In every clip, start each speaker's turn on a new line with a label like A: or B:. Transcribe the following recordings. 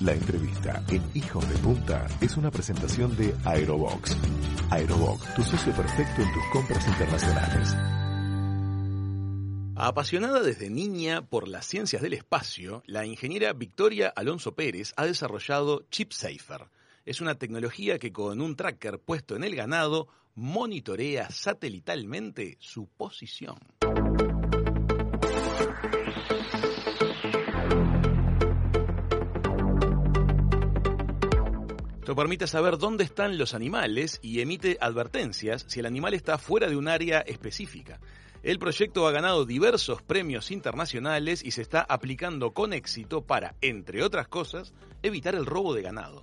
A: La entrevista en Hijos de Punta es una presentación de Aerobox. Aerobox, tu socio perfecto en tus compras internacionales.
B: Apasionada desde niña por las ciencias del espacio, la ingeniera Victoria Alonso Pérez ha desarrollado ChipSafer. Es una tecnología que con un tracker puesto en el ganado monitorea satelitalmente su posición. Esto permite saber dónde están los animales y emite advertencias si el animal está fuera de un área específica. El proyecto ha ganado diversos premios internacionales y se está aplicando con éxito para, entre otras cosas, evitar el robo de ganado.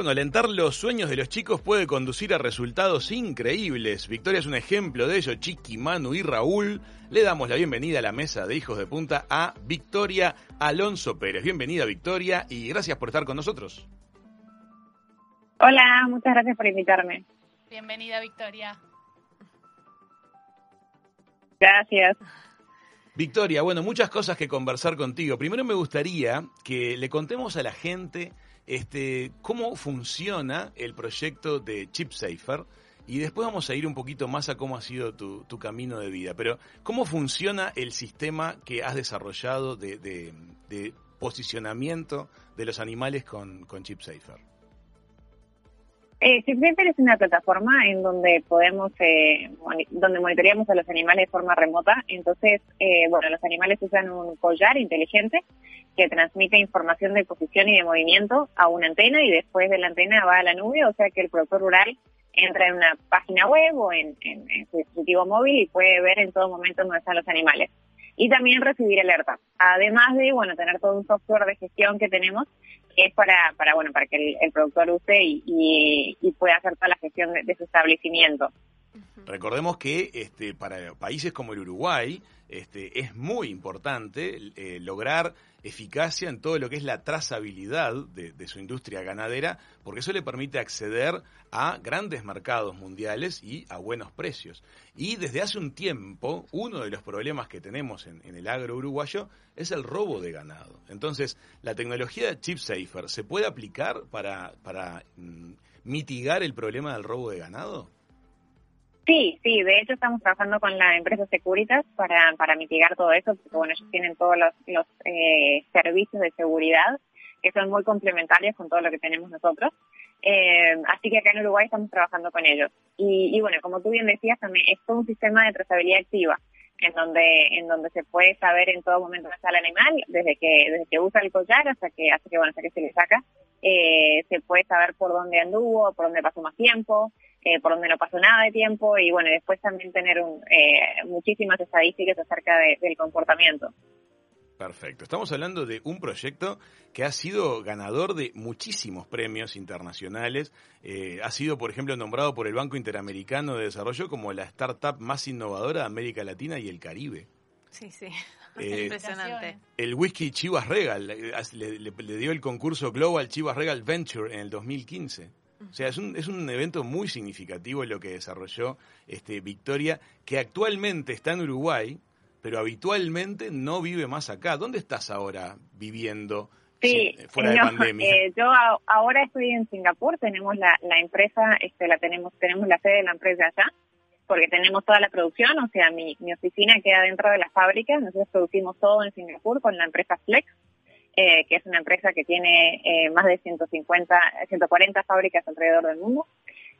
B: Bueno, alentar los sueños de los chicos puede conducir a resultados increíbles. Victoria es un ejemplo de ello. Chiqui, Manu y Raúl. Le damos la bienvenida a la mesa de Hijos de Punta a Victoria Alonso Pérez. Bienvenida, Victoria, y gracias por estar con nosotros.
C: Hola, muchas gracias por invitarme.
D: Bienvenida, Victoria.
C: Gracias.
B: Victoria, bueno, muchas cosas que conversar contigo. Primero me gustaría que le contemos a la gente este, cómo funciona el proyecto de ChipSafer y después vamos a ir un poquito más a cómo ha sido tu, camino de vida. Pero, ¿cómo funciona el sistema que has desarrollado de, posicionamiento de los animales con, con ChipSafer?
C: Eh, ChipSafer es una plataforma en donde podemos, eh, donde monitoreamos a los animales de forma remota. Entonces, eh, bueno, los animales usan un collar inteligente que transmite información de posición y de movimiento a una antena y después de la antena va a la nube, o sea que el productor rural entra en una página web o en, su dispositivo móvil y puede ver en todo momento dónde están los animales. Y también recibir alertas. Además de, bueno, tener todo un software de gestión que tenemos es para, para bueno, para que el, productor use y, pueda hacer toda la gestión de, de su establecimiento.
B: Recordemos que este, para países como el Uruguay este, es muy importante eh, lograr eficacia en todo lo que es la trazabilidad de, su industria ganadera, porque eso le permite acceder a grandes mercados mundiales y a buenos precios. Y desde hace un tiempo, uno de los problemas que tenemos en, el agro uruguayo es el robo de ganado. Entonces, la tecnología de ChipSafer se puede aplicar para, mm, mitigar el problema del robo de ganado?
C: Sí, sí, de hecho estamos trabajando con la empresa Securitas para, mitigar todo eso, porque bueno, ellos tienen todos los, los eh, servicios de seguridad que son muy complementarios con todo lo que tenemos nosotros. Eh, así que acá en Uruguay estamos trabajando con ellos. Y, y bueno, como tú bien decías, también es todo un sistema de trazabilidad activa en donde en donde se puede saber en todo momento dónde está el animal, desde que desde que usa el collar hasta que hasta que bueno hasta que se le saca, eh, se puede saber por dónde anduvo, por dónde pasó más tiempo, eh, por dónde no pasó nada de tiempo y bueno después también tener un, eh, muchísimas estadísticas acerca del comportamiento.
B: Perfecto. Estamos hablando de un proyecto que ha sido ganador de muchísimos premios internacionales. Eh, ha sido, por ejemplo, nombrado por el Banco Interamericano de Desarrollo como la startup más innovadora de América Latina y el Caribe.
D: Sí, sí. Eh, Impresionante.
B: El whisky Chivas Regal eh, le, dio el concurso Global Chivas Regal Venture en el 2015. O sea, es un, es un evento muy significativo lo que desarrolló este Victoria, que actualmente está en Uruguay, pero habitualmente no vive más acá. ¿Dónde estás ahora viviendo
C: sí, fuera de pandemia? Eh, yo ahora estoy en Singapur, tenemos la, la empresa, este, la tenemos, tenemos la sede de la empresa allá, porque tenemos toda la producción, o sea, mi, mi oficina queda dentro de la fábrica, nosotros producimos todo en Singapur con la empresa Flex, eh, que es una empresa que tiene eh, más de 150, 140 fábricas alrededor del mundo.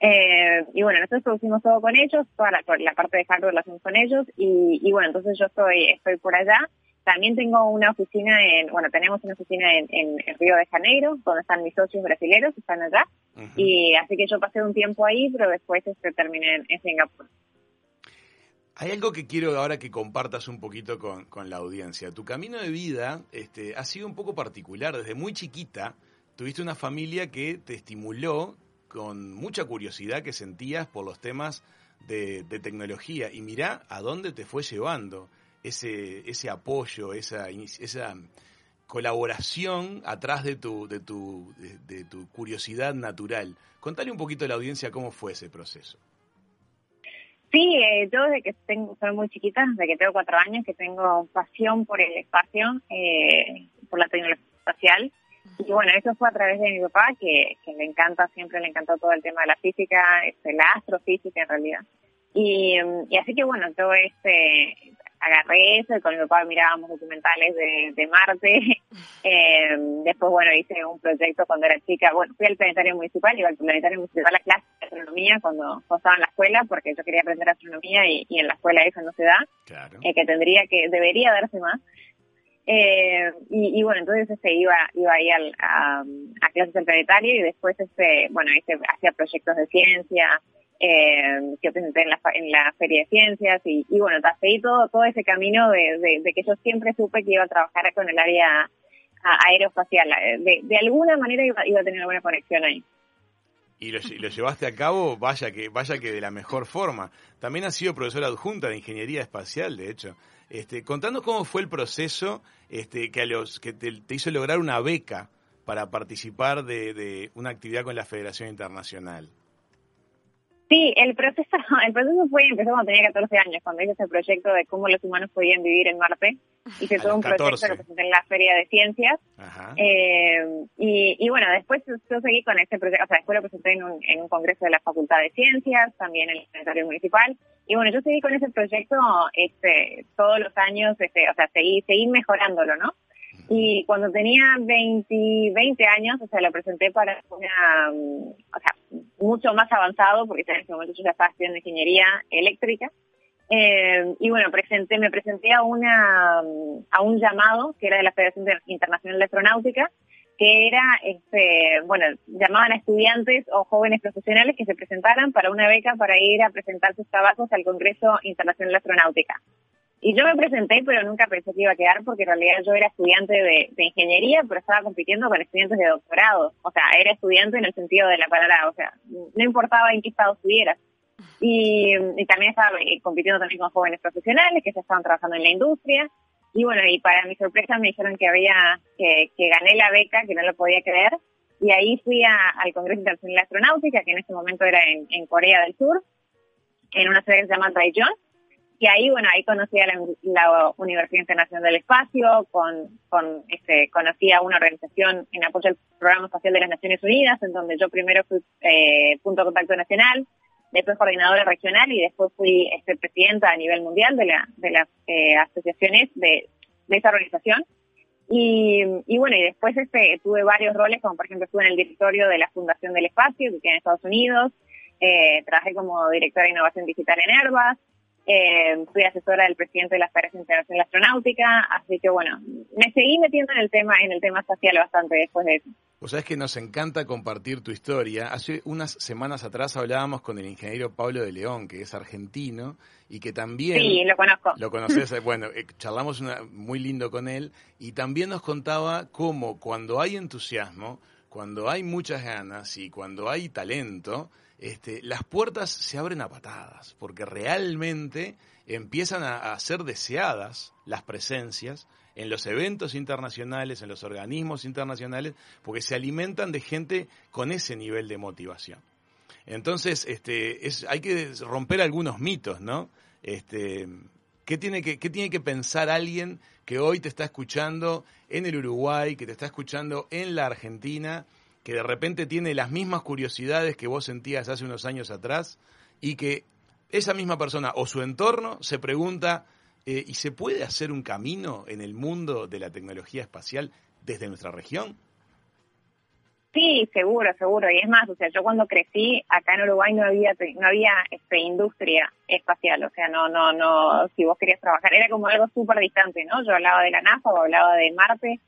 C: Eh, y bueno, nosotros producimos todo con ellos, toda la, la parte de hardware la hacemos con ellos y, y, bueno, entonces yo estoy, estoy por allá. También tengo una oficina en, bueno, tenemos una oficina en, en, Río de Janeiro, donde están mis socios brasileños, están allá. Y así que yo pasé un tiempo ahí, pero después este, terminé en, Singapur.
B: Hay algo que quiero ahora que compartas un poquito con, con la audiencia. Tu camino de vida este, ha sido un poco particular. Desde muy chiquita tuviste una familia que te estimuló con mucha curiosidad que sentías por los temas de, tecnología y mirá a dónde te fue llevando ese, ese apoyo, esa, esa colaboración atrás de tu, de, tu, de, tu curiosidad natural. Contale un poquito a la audiencia cómo fue ese proceso.
C: Sí, eh, yo desde que tengo, soy muy chiquita, desde que tengo cuatro años, que tengo pasión por el espacio, eh, por la tecnología espacial. Y bueno, eso fue a través de mi papá, que, que le encanta, siempre le encantó todo el tema de la física, este, la astrofísica en realidad. Y, y así que bueno, yo este, agarré eso y con mi papá mirábamos documentales de, de Marte. Eh, después, bueno, hice un proyecto cuando era chica. Bueno, fui al planetario municipal, iba al planetario municipal a clase de astronomía cuando, estaba en la escuela, porque yo quería aprender astronomía y, y en la escuela eso no se da. Claro. Eh, que tendría que, debería darse más. Eh, y, y, bueno, entonces este iba iba ahí al, a, a clases del planetario y después este bueno hice hacía proyectos de ciencia eh, que presenté en la, en la Feria de Ciencias y, y bueno, seguí todo, todo ese camino de, de, que yo siempre supe que iba a trabajar con el área aeroespacial. De, de alguna manera iba, iba a tener una conexión ahí.
B: Y lo, lo, llevaste a cabo, vaya que, vaya que de la mejor forma. También has sido profesora adjunta de Ingeniería Espacial, de hecho. Este, contanos cómo fue el proceso este, que, a los, que te, te hizo lograr una beca para participar de, de una actividad con la Federación Internacional.
C: Sí, el proceso, el proceso fue, empezó cuando tenía 14 años, cuando hice ese proyecto de cómo los humanos podían vivir en Marte. Hice todo un proyecto que presenté en la Feria de Ciencias. Eh, y, y, bueno, después yo seguí con ese proyecto, o sea, después lo presenté en un, en un congreso de la Facultad de Ciencias, también en el Planetario Municipal. Y bueno, yo seguí con ese proyecto este, todos los años, este, o sea, seguí, seguí mejorándolo, ¿no? Y cuando tenía 20, 20 años, o sea, lo presenté para una, mm, o sea, mucho más avanzado, porque en ese momento yo ya estaba estudiando ingeniería eléctrica. Eh, y bueno, presenté, me presenté a una, mm, a un llamado que era de la Federación Internacional de Astronáutica, que era, este, bueno, llamaban a estudiantes o jóvenes profesionales que se presentaran para una beca para ir a presentar sus trabajos al Congreso Internacional de Astronáutica. Y yo me presenté, pero nunca pensé que iba a quedar porque en realidad yo era estudiante de, ingeniería, pero estaba compitiendo con estudiantes de doctorado. O sea, era estudiante en el sentido de la palabra, o sea, no importaba en qué estado estuvieras. Y, también estaba eh, compitiendo también con jóvenes profesionales que ya estaban trabajando en la industria. Y bueno, y para mi sorpresa me dijeron que había, que, que gané la beca, que no lo podía creer. Y ahí fui al Congreso Internacional de Astronáutica, que en ese momento era en, en Corea del Sur, en una ciudad que se llama Daejeon y ahí, bueno, ahí conocí a la, Universidad Internacional del Espacio, con, con este, conocí a una organización en apoyo al Programa Espacial de las Naciones Unidas, en donde yo primero fui eh, punto de contacto nacional, después coordinadora regional y después fui este, presidenta a nivel mundial de, la, de las eh, asociaciones de, de esa organización. Y, y, bueno, y después este, tuve varios roles, como por ejemplo estuve en el directorio de la Fundación del Espacio, que tiene en Estados Unidos, eh, trabajé como directora de innovación digital en Airbus, eh, fui asesora del presidente de la Federación Internacional Astronáutica, así que bueno, me seguí metiendo en el tema, en el tema espacial bastante después de eso.
B: Vos sabés que nos encanta compartir tu historia. Hace unas semanas atrás hablábamos con el ingeniero Pablo de León, que es argentino y que también...
C: Sí, lo conozco.
B: Lo conoces, bueno, eh, charlamos una, muy lindo con él y también nos contaba cómo cuando hay entusiasmo, cuando hay muchas ganas y cuando hay talento, este, las puertas se abren a patadas, porque realmente empiezan a, ser deseadas las presencias en los eventos internacionales, en los organismos internacionales, porque se alimentan de gente con ese nivel de motivación. Entonces, este, es, hay que romper algunos mitos, ¿no? Este, ¿qué, tiene que, ¿Qué tiene que pensar alguien que hoy te está escuchando en el Uruguay, que te está escuchando en la Argentina? que de repente tiene las mismas curiosidades que vos sentías hace unos años atrás y que esa misma persona o su entorno se pregunta, eh, ¿y se puede hacer un camino en el mundo de la tecnología espacial desde nuestra región?
C: Sí, seguro, seguro. Y es más, o sea, yo cuando crecí acá en Uruguay no había no había este, industria espacial, o sea, no no no si vos querías trabajar era como algo súper distante, ¿no? Yo hablaba de la NASA o hablaba de Marte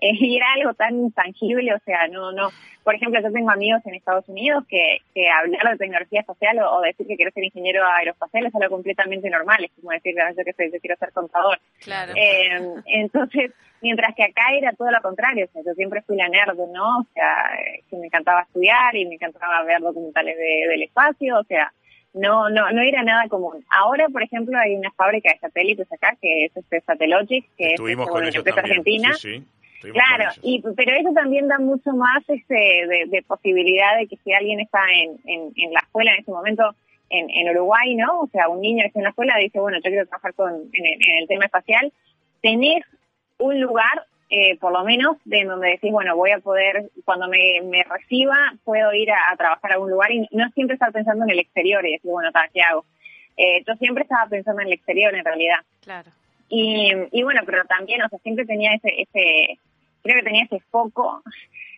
C: eh, y era algo tan intangible, o sea, no, no, por ejemplo, yo tengo amigos en Estados Unidos que, que hablar de tecnología espacial o, decir que quiero ser ingeniero aeroespacial es algo completamente normal, es como decir, ah, yo que soy, yo quiero ser contador.
D: Claro.
C: Eh, entonces, mientras que acá era todo lo contrario, o sea, yo siempre fui la nerd, ¿no? O sea, que me encantaba estudiar y me encantaba ver documentales de, del espacio, o sea, no, no, no era nada común. Ahora, por ejemplo, hay una fábrica de satélites acá, que es este Satellogic, que es este, una empresa argentina. Sí, sí Claro, y pero eso también da mucho más este de, posibilidad de que si alguien está en, en, la escuela en ese momento en, Uruguay, ¿no? O sea, un niño que está en la escuela dice, bueno, yo quiero trabajar con, en, el tema espacial, tenés un lugar, eh, por lo menos, de donde decís, bueno, voy a poder, cuando me, reciba, puedo ir a, trabajar a un lugar y no siempre estar pensando en el exterior y decir, bueno, ¿qué hago? Eh, yo siempre estaba pensando en el exterior, en realidad.
D: Claro.
C: Y, y bueno, pero también, o sea, siempre tenía ese, ese creo que tenía ese foco.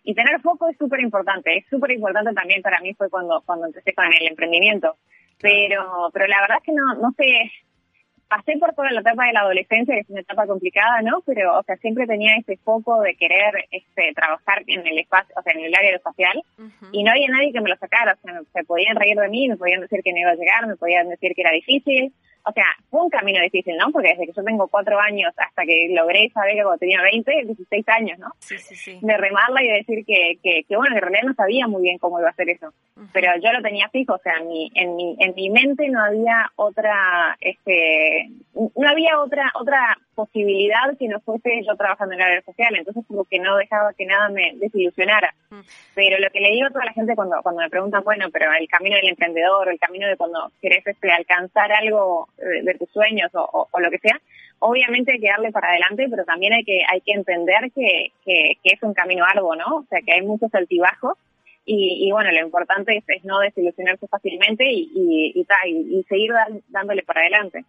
C: Y tener foco es súper importante, es súper importante también para mí fue cuando, cuando empecé con el emprendimiento. Pero, pero la verdad es que no, no sé, pasé por toda la etapa de la adolescencia, que es una etapa complicada, ¿no? Pero, o sea, siempre tenía ese foco de querer este, trabajar en el espacio, o sea, en el área espacial, y no había nadie que me lo sacara, o sea, se podían reír de mí, me podían decir que no iba a llegar, me podían decir que era difícil, o sea, fue un camino difícil, ¿no? Porque desde que yo tengo cuatro años hasta que logré saber que cuando tenía 20, 16 años, ¿no?
D: Sí, sí, sí.
C: De remarla y decir que, que, que, bueno, que en realidad no sabía muy bien cómo iba a hacer eso. Pero yo lo tenía fijo, o sea, en mi, en mi, en mi mente no había otra, este, no había otra, otra posibilidad que no fuese yo trabajando en el área social, entonces como que no dejaba que nada me desilusionara. Pero lo que le digo a toda la gente cuando, cuando me preguntan, bueno, pero el camino del emprendedor, el camino de cuando querés este, alcanzar algo de, tus sueños o, lo que sea, obviamente hay que darle para adelante, pero también hay que, hay que entender que, que, que es un camino arduo, ¿no? O sea, que hay muchos altibajos y, bueno, lo importante es, no desilusionarse fácilmente y, y, y, seguir dándole para adelante.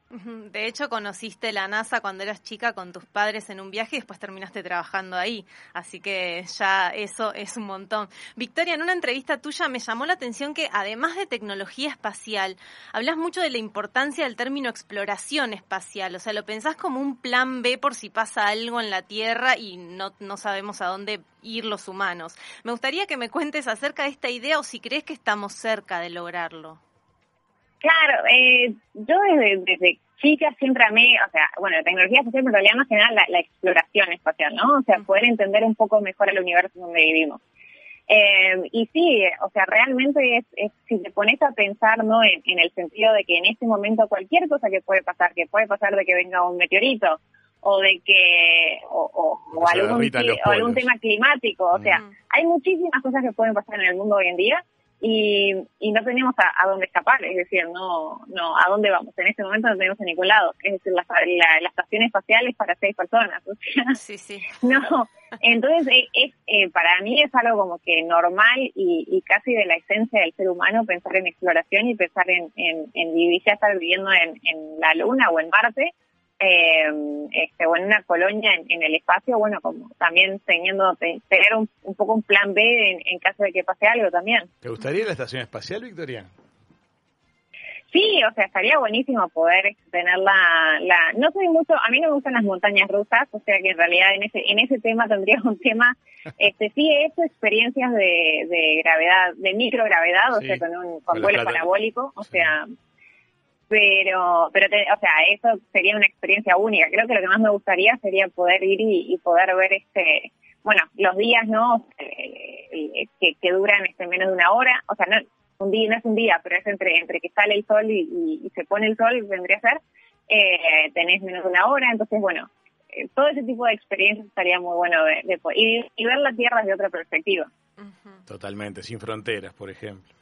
D: De hecho, conociste la NASA cuando eras chica con tus padres en un viaje y después terminaste trabajando ahí. Así que ya eso es un montón. Victoria, en una entrevista tuya me llamó la atención que además de tecnología espacial, hablas mucho de la importancia del término exploración espacial. O sea, lo pensás como un plan B por si pasa algo en la Tierra y no, no sabemos a dónde ir los humanos. Me gustaría que me cuentes acerca de esta idea o si crees que estamos cerca de lograrlo.
C: Claro, eh, yo desde, desde chica siempre amé, o sea, bueno, la tecnología espacial, pero en realidad más general la, exploración espacial, ¿no? O sea, poder entender un poco mejor el universo donde vivimos. Eh, y sí, o sea, realmente es, es, si te pones a pensar, ¿no? En, en, el sentido de que en este momento cualquier cosa que puede pasar, que puede pasar de que venga un meteorito, o de que o, o, algún, algún tema climático, o sea, hay muchísimas cosas que pueden pasar en el mundo hoy en día y, y no tenemos a, dónde escapar, es decir, no, no, ¿a dónde vamos? En este momento no tenemos a ningún lado, es decir, la, la, estación espacial es para seis personas, o sea,
D: sí, sí.
C: no, entonces eh, es, eh, para mí es algo como que normal y, y, casi de la esencia del ser humano pensar en exploración y pensar en, en, en vivir, ya estar viviendo en, en la Luna o en Marte, eh, este, o en una colonia en, el espacio, bueno, como también teniendo, tener un, poco un plan B en, caso de que pase algo también.
B: ¿Te gustaría la estación espacial, Victoria?
C: Sí, o sea, estaría buenísimo poder tener la, la, no soy mucho, a mí no me gustan las montañas rusas, o sea que en realidad en ese, en ese tema tendría un tema, este, sí he hecho experiencias de, de gravedad, de microgravedad, o sea, con un, con, vuelo parabólico, o sea, pero, pero o sea, eso sería una experiencia única. Creo que lo que más me gustaría sería poder ir y, poder ver este, bueno, los días, ¿no? Eh, que, duran este menos de una hora, o sea, no, un día no es un día, pero es entre, entre que sale el sol y, se pone el sol, vendría a ser, eh, tenés menos de una hora, entonces, bueno, eh, todo ese tipo de experiencias estaría muy bueno de, de y, y, ver la Tierra desde otra perspectiva.
B: Totalmente, sin fronteras, por ejemplo.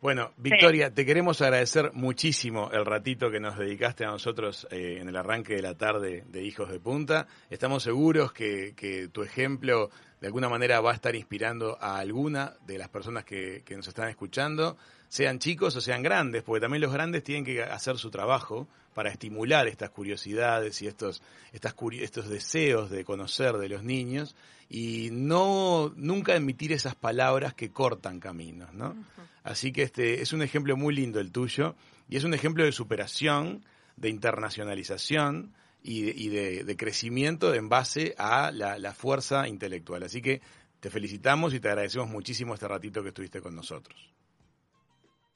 B: Bueno, Victoria, te queremos agradecer muchísimo el ratito que nos dedicaste a nosotros eh, en el arranque de la tarde de Hijos de Punta. Estamos seguros que, que, tu ejemplo de alguna manera va a estar inspirando a alguna de las personas que, que nos están escuchando, sean chicos o sean grandes, porque también los grandes tienen que hacer su trabajo para estimular estas curiosidades y estos, estas, estos deseos de conocer de los niños y no nunca emitir esas palabras que cortan caminos, ¿no? Así que este es un ejemplo muy lindo el tuyo y es un ejemplo de superación, de internacionalización y de, crecimiento en base a la, la fuerza intelectual. Así que te felicitamos y te agradecemos muchísimo este ratito que estuviste con nosotros.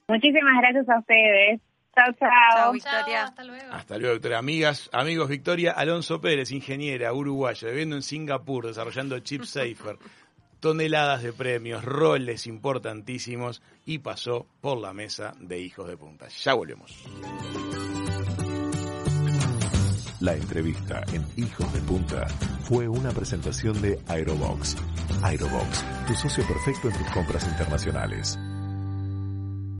C: Muchísimas gracias a ustedes. Chao, chao.
D: Victoria. hasta luego.
B: Hasta luego, Victoria. Amigas, amigos, Victoria Alonso Pérez, ingeniera uruguaya, viviendo en Singapur, desarrollando Chip Safer, toneladas de premios, roles importantísimos y pasó por la mesa de Hijos de Punta. Ya volvemos.
A: La entrevista en Hijos de Punta fue una presentación de Aerobox. Aerobox, tu socio perfecto en tus compras internacionales.